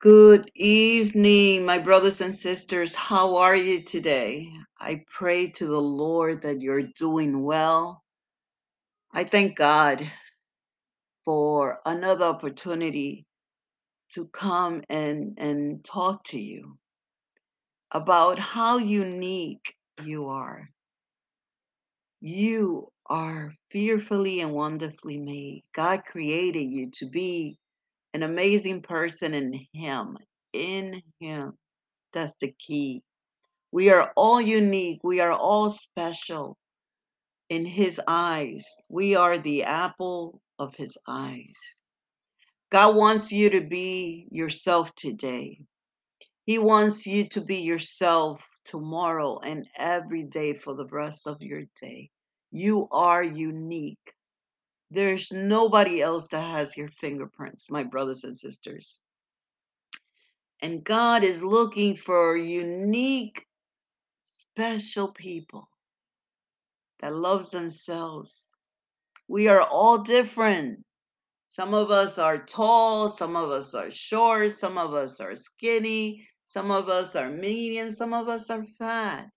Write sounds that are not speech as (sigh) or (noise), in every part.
Good evening, my brothers and sisters. How are you today? I pray to the Lord that you're doing well. I thank God for another opportunity to come and, and talk to you about how unique you are. You are fearfully and wonderfully made. God created you to be an amazing person in Him. In Him. That's the key We are all unique. We are all special in His eyes. We are the apple of His eyes. God wants you to be yourself today. He wants you to be yourself tomorrow and every day for the rest of your day. You are unique. There's nobody else that has your fingerprints, my brothers and sisters. And God is looking for unique, special people that loves themselves. We are all different. Some of us are tall, some of us are short, some of us are skinny, some of us are medium, some of us are fat.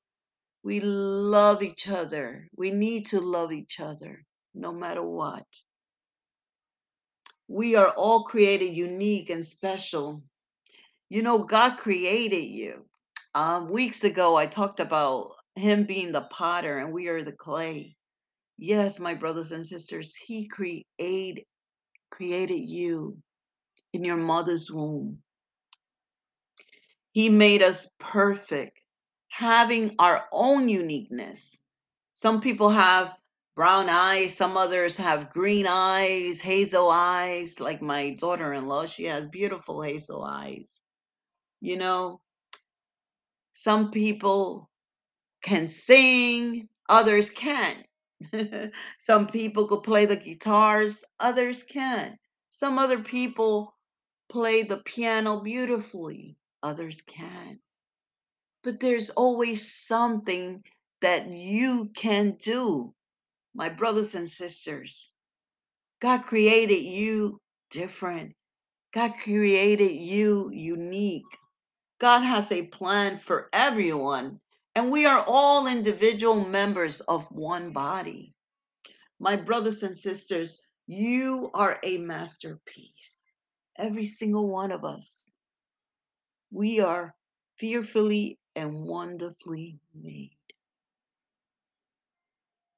We love each other. We need to love each other no matter what. We are all created unique and special. You know, God created you. Um, weeks ago, I talked about Him being the potter and we are the clay Yes, my brothers and sisters, he create, created you in your mother's womb. He made us perfect, having our own uniqueness. Some people have brown eyes, some others have green eyes, hazel eyes, like my daughter-in-law, she has beautiful hazel eyes. You know, some people can sing, others can't. (laughs) Some people could play the guitars, others can't. Some other people play the piano beautifully, others can't. But there's always something that you can do, my brothers and sisters. God created you different. God created you unique. God has a plan for everyone, and we are all individual members of one body. My brothers and sisters, you are a masterpiece. Every single one of us. We are fearfully and wonderfully made.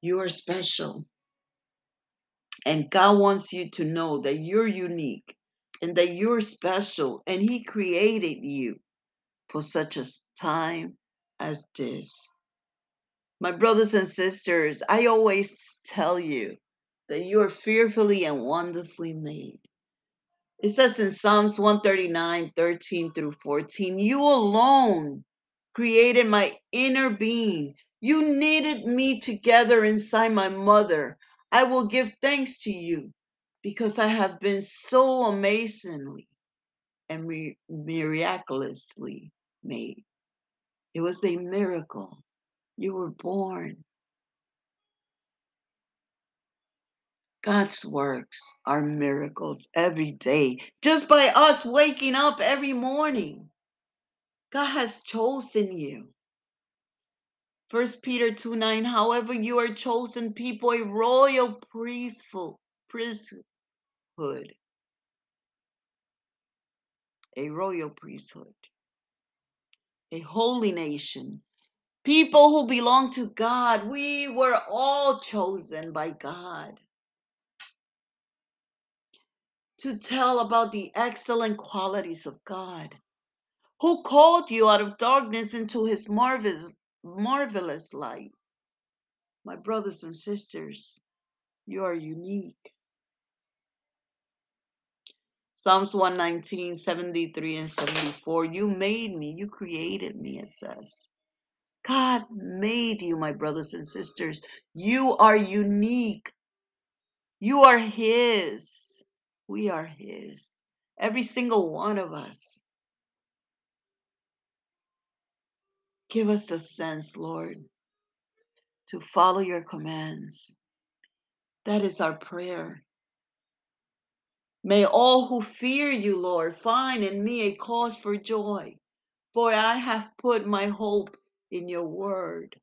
You are special. And God wants you to know that you're unique and that you're special. And He created you for such a time as this. My brothers and sisters, I always tell you that you are fearfully and wonderfully made. It says in Psalms 139, 13 through 14, You alone created my inner being. You knitted me together inside my mother. I will give thanks to you because I have been so amazingly and mi- miraculously made. It was a miracle. You were born. God's works are miracles every day, just by us waking up every morning. God has chosen you. First Peter 2 9, however, you are chosen people, a royal priesthood, priesthood, a royal priesthood, a holy nation, people who belong to God. We were all chosen by God. To tell about the excellent qualities of God, who called you out of darkness into his marvelous, marvelous light. My brothers and sisters, you are unique. Psalms 119, 73 and 74. You made me, you created me, it says. God made you, my brothers and sisters. You are unique. You are His. We are His. Every single one of us. Give us the sense, Lord, to follow your commands. That is our prayer. May all who fear you, Lord, find in me a cause for joy, for I have put my hope in your word.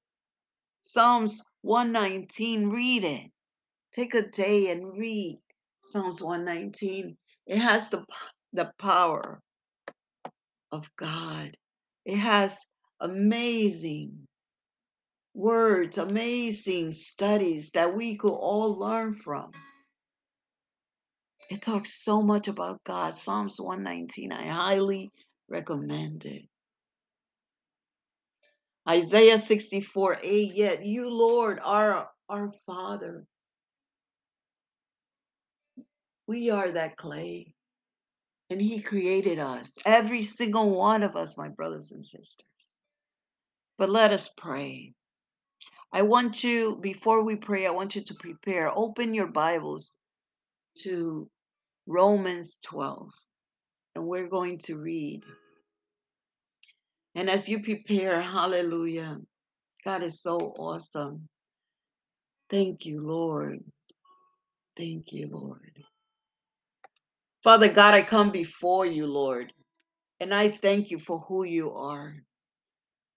Psalms 119, read it. Take a day and read Psalms 119. It has the, the power of God. It has amazing words, amazing studies that we could all learn from. It talks so much about God. Psalms 119, I highly recommend it. Isaiah 64, 8, yet you, Lord, are our Father. We are that clay, and He created us, every single one of us, my brothers and sisters. But let us pray. I want you, before we pray, I want you to prepare. Open your Bibles to Romans 12, and we're going to read. And as you prepare, hallelujah, God is so awesome. Thank you, Lord. Thank you, Lord. Father God, I come before you, Lord, and I thank you for who you are.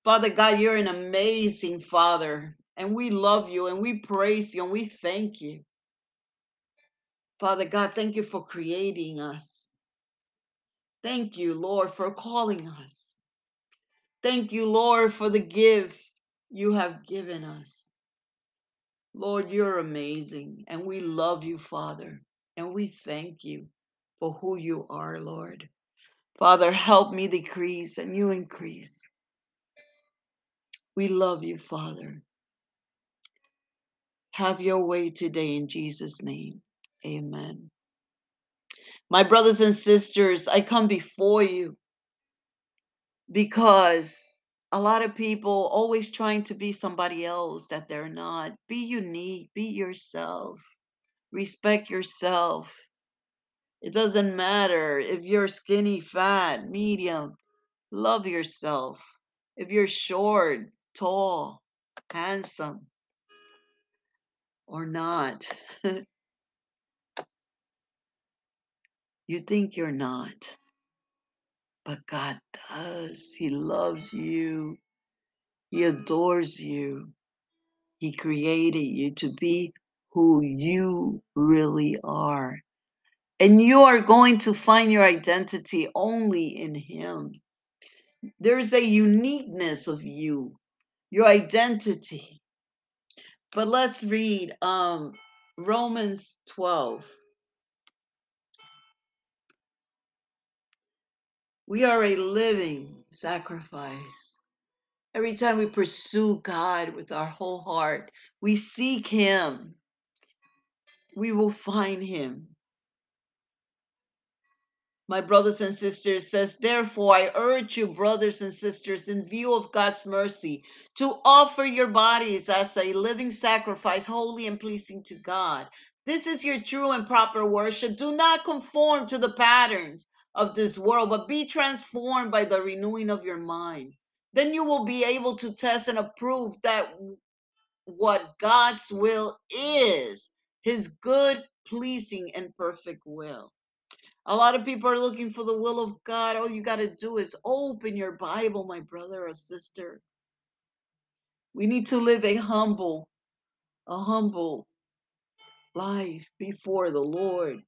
Father God, you're an amazing Father, and we love you and we praise you and we thank you. Father God, thank you for creating us. Thank you, Lord, for calling us. Thank you, Lord, for the gift you have given us. Lord, you're amazing, and we love you, Father, and we thank you for who you are, Lord. Father, help me decrease and you increase. We love you, Father. Have your way today in Jesus' name. Amen. My brothers and sisters, I come before you because a lot of people always trying to be somebody else that they're not. Be unique, be yourself, respect yourself. It doesn't matter if you're skinny, fat, medium, love yourself. If you're short, tall, handsome, or not. (laughs) you think you're not, but God does. He loves you, He adores you. He created you to be who you really are. And you are going to find your identity only in Him. There's a uniqueness of you, your identity. But let's read um, Romans 12. We are a living sacrifice. Every time we pursue God with our whole heart, we seek Him, we will find Him. My brothers and sisters says, therefore, I urge you, brothers and sisters, in view of God's mercy, to offer your bodies as a living sacrifice, holy and pleasing to God. This is your true and proper worship. Do not conform to the patterns of this world, but be transformed by the renewing of your mind. Then you will be able to test and approve that what God's will is, his good, pleasing, and perfect will. A lot of people are looking for the will of God. All you got to do is open your Bible, my brother or sister. We need to live a humble, a humble life before the Lord.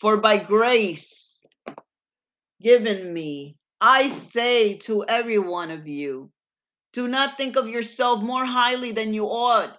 For by grace given me, I say to every one of you, do not think of yourself more highly than you ought,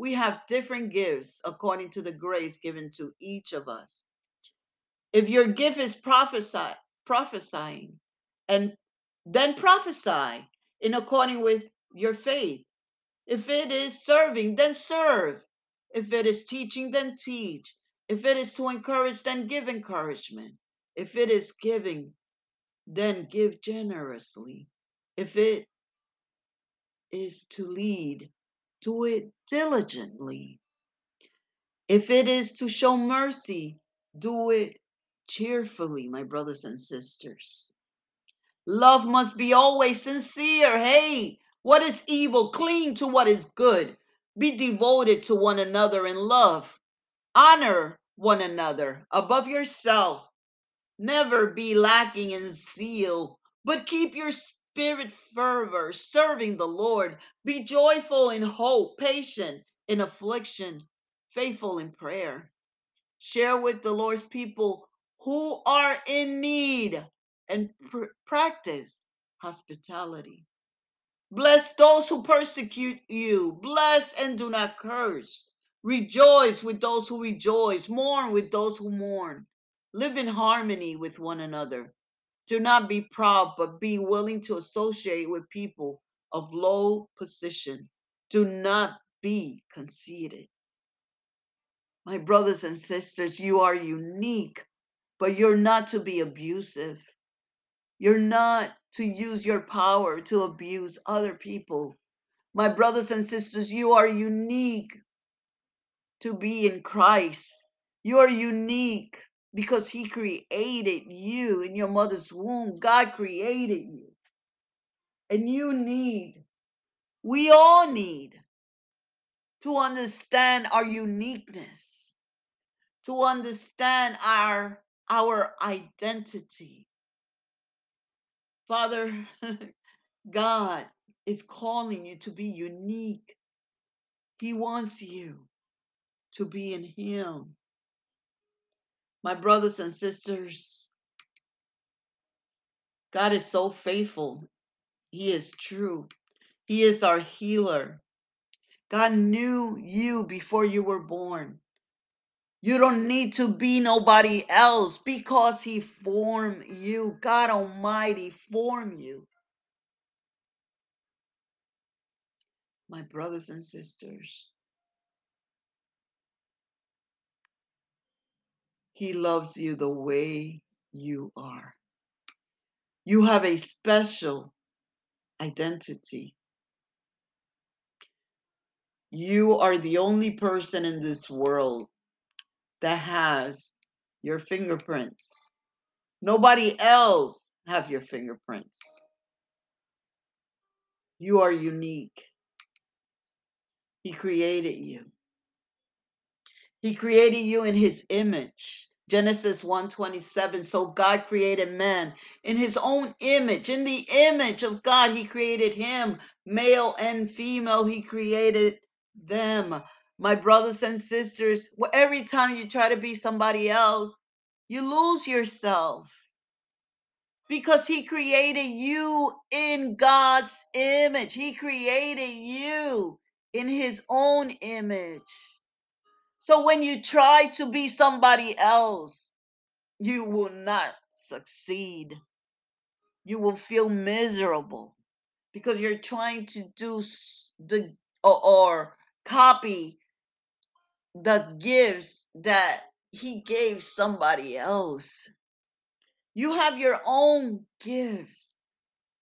we have different gifts according to the grace given to each of us. If your gift is prophesy, prophesying, and then prophesy in according with your faith. If it is serving, then serve. If it is teaching, then teach. If it is to encourage, then give encouragement. If it is giving, then give generously. If it is to lead, do it diligently. If it is to show mercy, do it cheerfully, my brothers and sisters. Love must be always sincere. Hey, what is evil? Cling to what is good. Be devoted to one another in love. Honor one another above yourself. Never be lacking in zeal, but keep your spirit fervor, serving the Lord. Be joyful in hope, patient in affliction, faithful in prayer. Share with the Lord's people who are in need and pr- practice hospitality. Bless those who persecute you. Bless and do not curse. Rejoice with those who rejoice. Mourn with those who mourn. Live in harmony with one another. Do not be proud, but be willing to associate with people of low position. Do not be conceited. My brothers and sisters, you are unique, but you're not to be abusive. You're not to use your power to abuse other people. My brothers and sisters, you are unique to be in Christ. You are unique because He created you in your mother's womb. God created you. And you need, we all need to understand our uniqueness, to understand our, our identity. Father, (laughs) God is calling you to be unique. He wants you to be in Him. My brothers and sisters, God is so faithful. He is true. He is our healer. God knew you before you were born. You don't need to be nobody else because He formed you. God Almighty formed you. My brothers and sisters, He loves you the way you are. You have a special identity. You are the only person in this world that has your fingerprints. Nobody else have your fingerprints. You are unique. He created you. He created you in his image. Genesis 1:27 so God created man in his own image. In the image of God he created him male and female he created them. My brothers and sisters every time you try to be somebody else you lose yourself. Because he created you in God's image. He created you in his own image so when you try to be somebody else, you will not succeed. You will feel miserable because you're trying to do the or, or copy the gifts that he gave somebody else. You have your own gifts.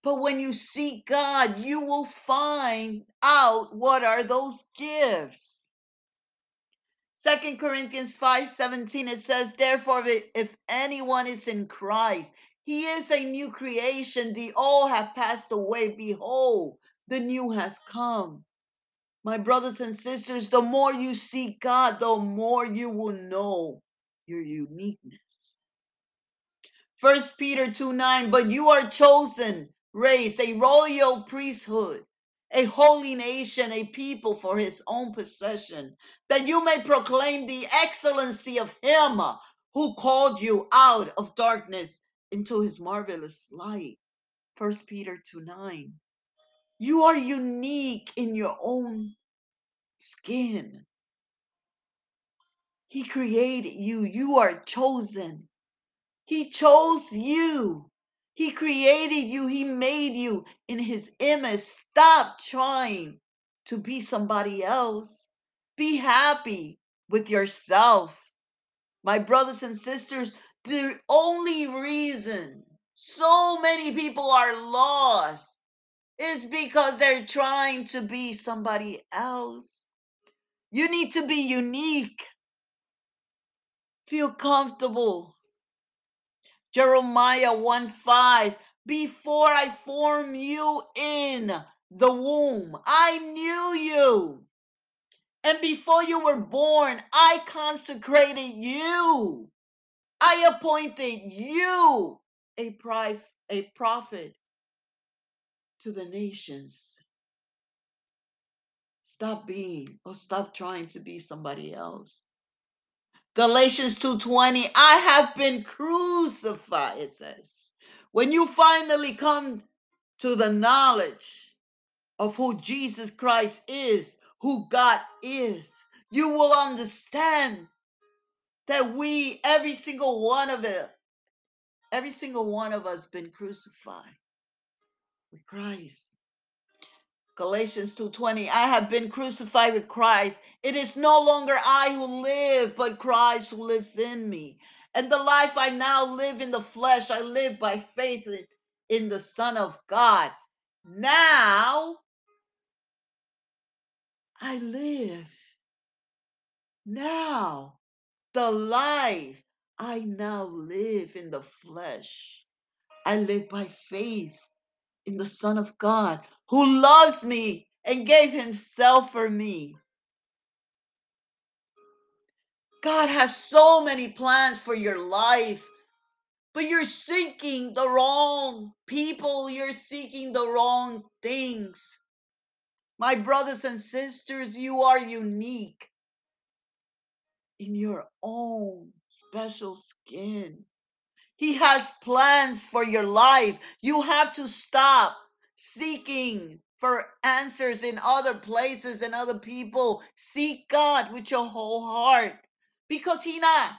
But when you seek God, you will find out what are those gifts. Second Corinthians 5 17, it says, Therefore, if anyone is in Christ, he is a new creation. The old have passed away. Behold, the new has come. My brothers and sisters, the more you seek God, the more you will know your uniqueness. First Peter 2 9, but you are chosen race, a royal priesthood, a holy nation, a people for his own possession, that you may proclaim the excellency of him who called you out of darkness into his marvelous light. First Peter 2 9. You are unique in your own skin. He created you. You are chosen. He chose you. He created you. He made you in his image. Stop trying to be somebody else. Be happy with yourself. My brothers and sisters, the only reason so many people are lost is because they're trying to be somebody else. You need to be unique. Feel comfortable. Jeremiah 1 5. Before I formed you in the womb, I knew you. And before you were born, I consecrated you. I appointed you a, pri- a prophet to the nations. Stop being or stop trying to be somebody else. Galatians 2:20 I have been crucified it says. When you finally come to the knowledge of who Jesus Christ is, who God is, you will understand that we every single one of it every single one of us been crucified with Christ. Galatians 2:20 I have been crucified with Christ. It is no longer I who live, but Christ who lives in me. And the life I now live in the flesh, I live by faith in, in the Son of God. Now I live. Now the life I now live in the flesh. I live by faith in the Son of God who loves me and gave himself for me. God has so many plans for your life, but you're seeking the wrong people, you're seeking the wrong things. My brothers and sisters, you are unique in your own special skin. He has plans for your life. You have to stop seeking for answers in other places and other people. Seek God with your whole heart because He not.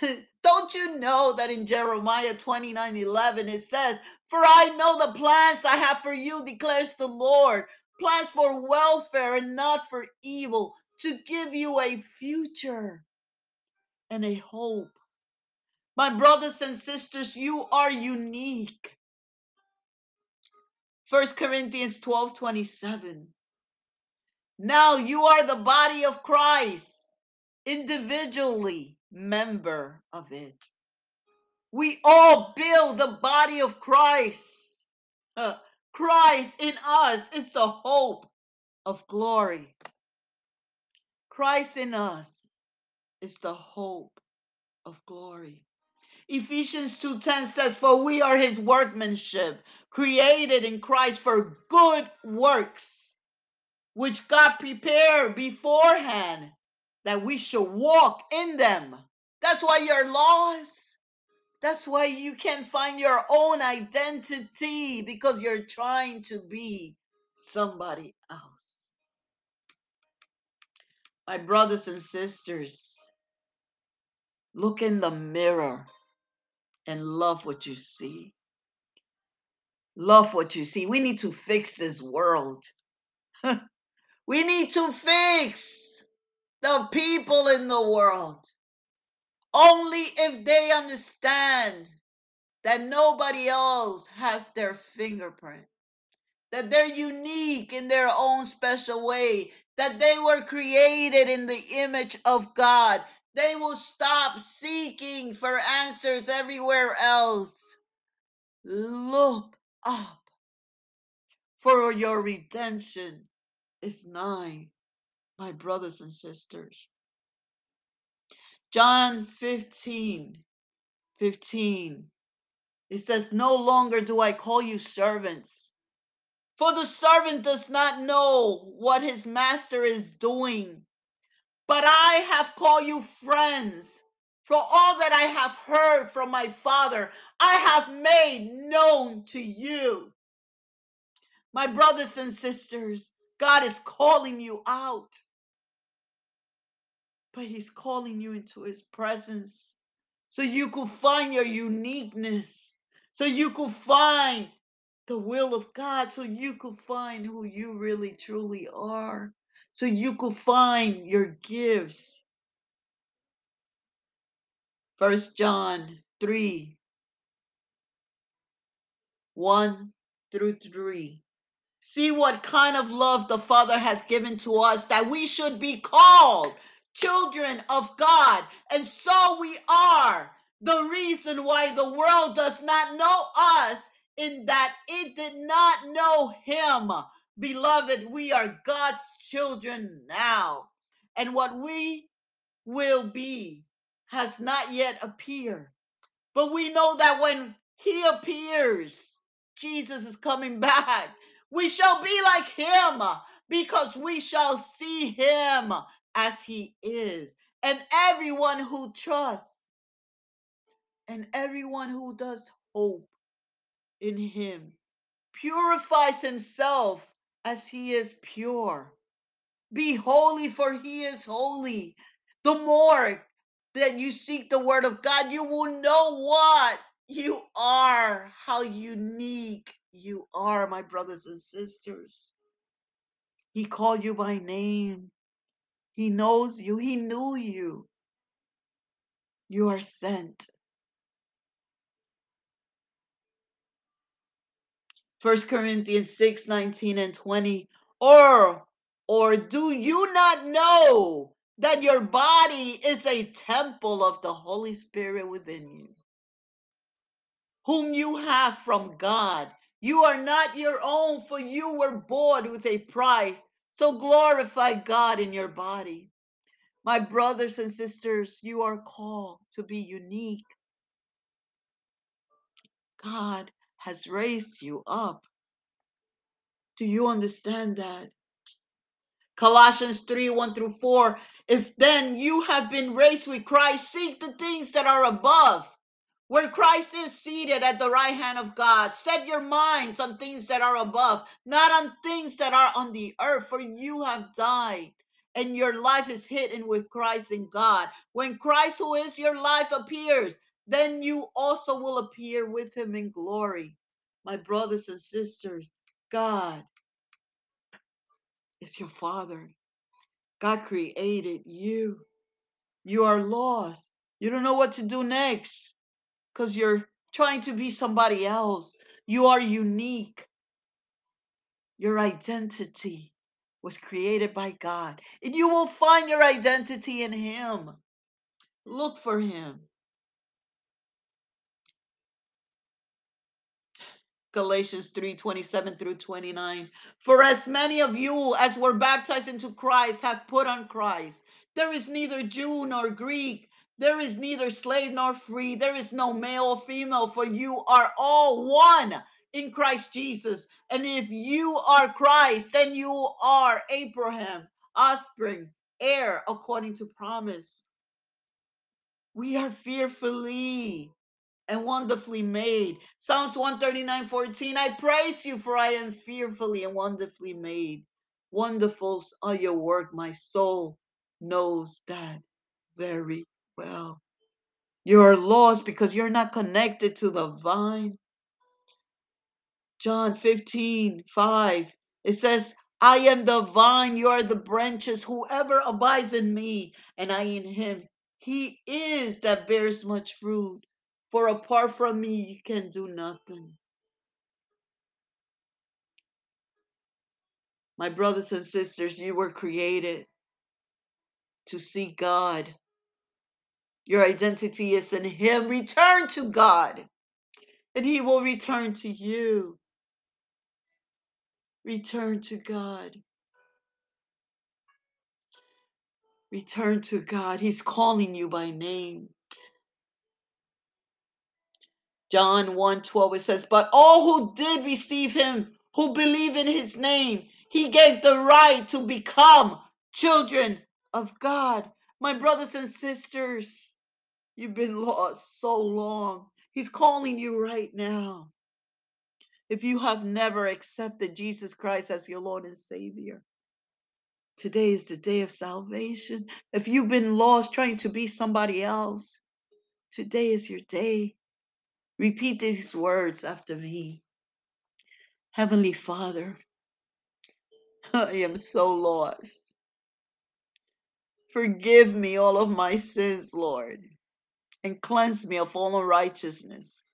(laughs) Don't you know that in Jeremiah 29 11 it says, For I know the plans I have for you, declares the Lord plans for welfare and not for evil, to give you a future and a hope. My brothers and sisters, you are unique. First Corinthians 12 27. Now you are the body of Christ, individually member of it. We all build the body of Christ. Uh, Christ in us is the hope of glory. Christ in us is the hope of glory. Ephesians 2:10 says for we are his workmanship created in Christ for good works which God prepared beforehand that we should walk in them. That's why you're lost. That's why you can't find your own identity because you're trying to be somebody else. My brothers and sisters, look in the mirror and love what you see. Love what you see. We need to fix this world. (laughs) we need to fix the people in the world. Only if they understand that nobody else has their fingerprint, that they're unique in their own special way, that they were created in the image of God, they will stop seeking for answers everywhere else. Look up, for your redemption is nigh, my brothers and sisters. John 15, 15. It says, No longer do I call you servants, for the servant does not know what his master is doing. But I have called you friends. For all that I have heard from my Father, I have made known to you. My brothers and sisters, God is calling you out, but He's calling you into His presence so you could find your uniqueness, so you could find the will of God, so you could find who you really truly are, so you could find your gifts First John 3 1 through 3. See what kind of love the Father has given to us that we should be called children of God. And so we are. The reason why the world does not know us in that it did not know Him. Beloved, we are God's children now. And what we will be has not yet appeared. But we know that when he appears, Jesus is coming (laughs) back. We shall be like him because we shall see him as he is. And everyone who trusts and everyone who does hope in him purifies himself as he is pure. Be holy, for he is holy. The more that you seek the word of God, you will know what you are, how unique you are, my brothers and sisters. He called you by name, he knows you, he knew you. You are sent. First Corinthians 6 19 and 20. Or, or do you not know that your body is a temple of the Holy Spirit within you, whom you have from God? You are not your own, for you were bought with a price. So glorify God in your body. My brothers and sisters, you are called to be unique. God has raised you up. Do you understand that? Colossians 3 1 through 4. If then you have been raised with Christ, seek the things that are above, where Christ is seated at the right hand of God. Set your minds on things that are above, not on things that are on the earth, for you have died. And your life is hidden with Christ in God. When Christ, who is your life, appears, then you also will appear with him in glory. My brothers and sisters, God is your Father. God created you. You are lost. You don't know what to do next because you're trying to be somebody else. You are unique. Your identity was created by God, and you will find your identity in Him. Look for Him. Galatians 3 27 through 29. For as many of you as were baptized into Christ have put on Christ. There is neither Jew nor Greek. There is neither slave nor free. There is no male or female, for you are all one in Christ Jesus. And if you are Christ, then you are Abraham, offspring, heir according to promise. We are fearfully and wonderfully made. Psalms 139 14. I praise you, for I am fearfully and wonderfully made. Wonderful are your work. My soul knows that very well. You are lost because you're not connected to the vine. John 15 5. It says, I am the vine, you are the branches. Whoever abides in me and I in him, he is that bears much fruit. For apart from me, you can do nothing. My brothers and sisters, you were created to see God. Your identity is in Him. Return to God, and He will return to you. Return to God. Return to God. He's calling you by name. John 1 12, it says, But all who did receive him, who believe in his name, he gave the right to become children of God. My brothers and sisters, you've been lost so long. He's calling you right now. If you have never accepted Jesus Christ as your Lord and Savior, today is the day of salvation. If you've been lost trying to be somebody else, today is your day. Repeat these words after me. Heavenly Father, (laughs) I am so lost. Forgive me all of my sins, Lord. and cleanse me of all unrighteousness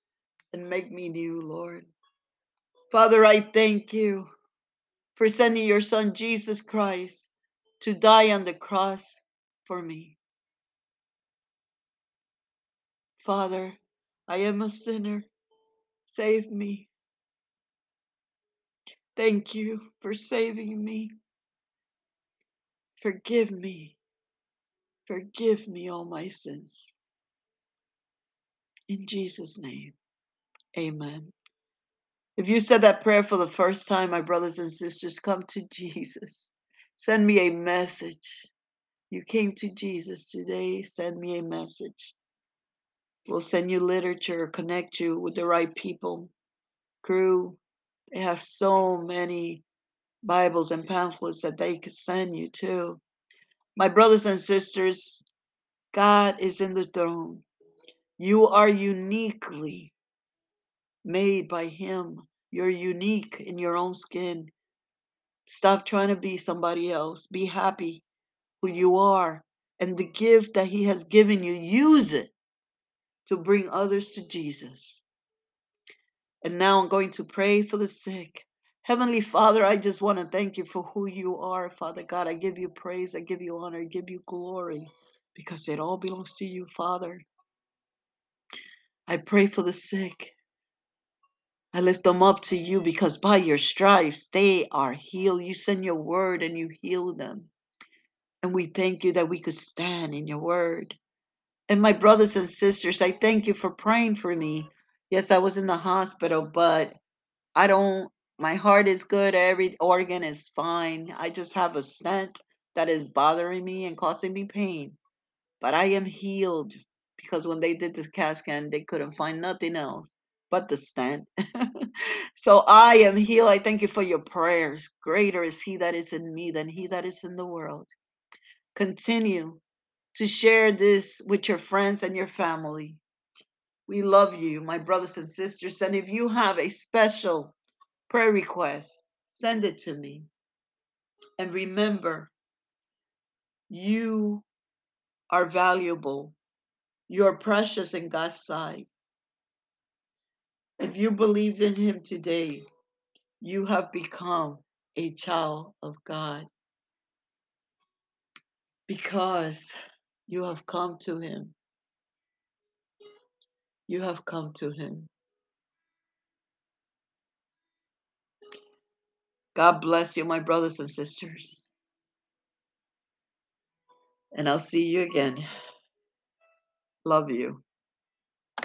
and make me new, Lord. Father, I thank you for sending your Son Jesus Christ to die on the cross for me. Father, I am a sinner. Save me. Thank you for saving me. Forgive me. Forgive me all my sins. In Jesus' name, amen. If you said that prayer for the first time, my brothers and sisters, come to Jesus. Send me a message. You came to Jesus today, send me a message. We'll send you literature, connect you with the right people. Crew, they have so many Bibles and pamphlets that they could send you to. My brothers and sisters, God is in the throne. You are uniquely made by Him. You're unique in your own skin. Stop trying to be somebody else. Be happy who you are. And the gift that He has given you, use it to bring others to Jesus. And now I'm going to pray for the sick. Heavenly Father, I just want to thank you for who you are, Father God. I give you praise, I give you honor, I give you glory because it all belongs to you, Father. I pray for the sick. I lift them up to you because by your stripes they are healed. You send your word and you heal them. And we thank you that we could stand in your word. And my brothers and sisters, I thank you for praying for me. Yes, I was in the hospital, but I don't, my heart is good. Every organ is fine. I just have a stent that is bothering me and causing me pain. But I am healed because when they did this CAT scan, they couldn't find nothing else but the stent. (laughs) so I am healed. I thank you for your prayers. Greater is he that is in me than he that is in the world. Continue to share this with your friends and your family. We love you, my brothers and sisters. And if you have a special prayer request, send it to me. And remember, you are valuable. You're precious in God's sight. If you believe in Him today, you have become a child of God because you have come to Him. You have come to Him. God bless you, my brothers and sisters. And I'll see you again. Love you.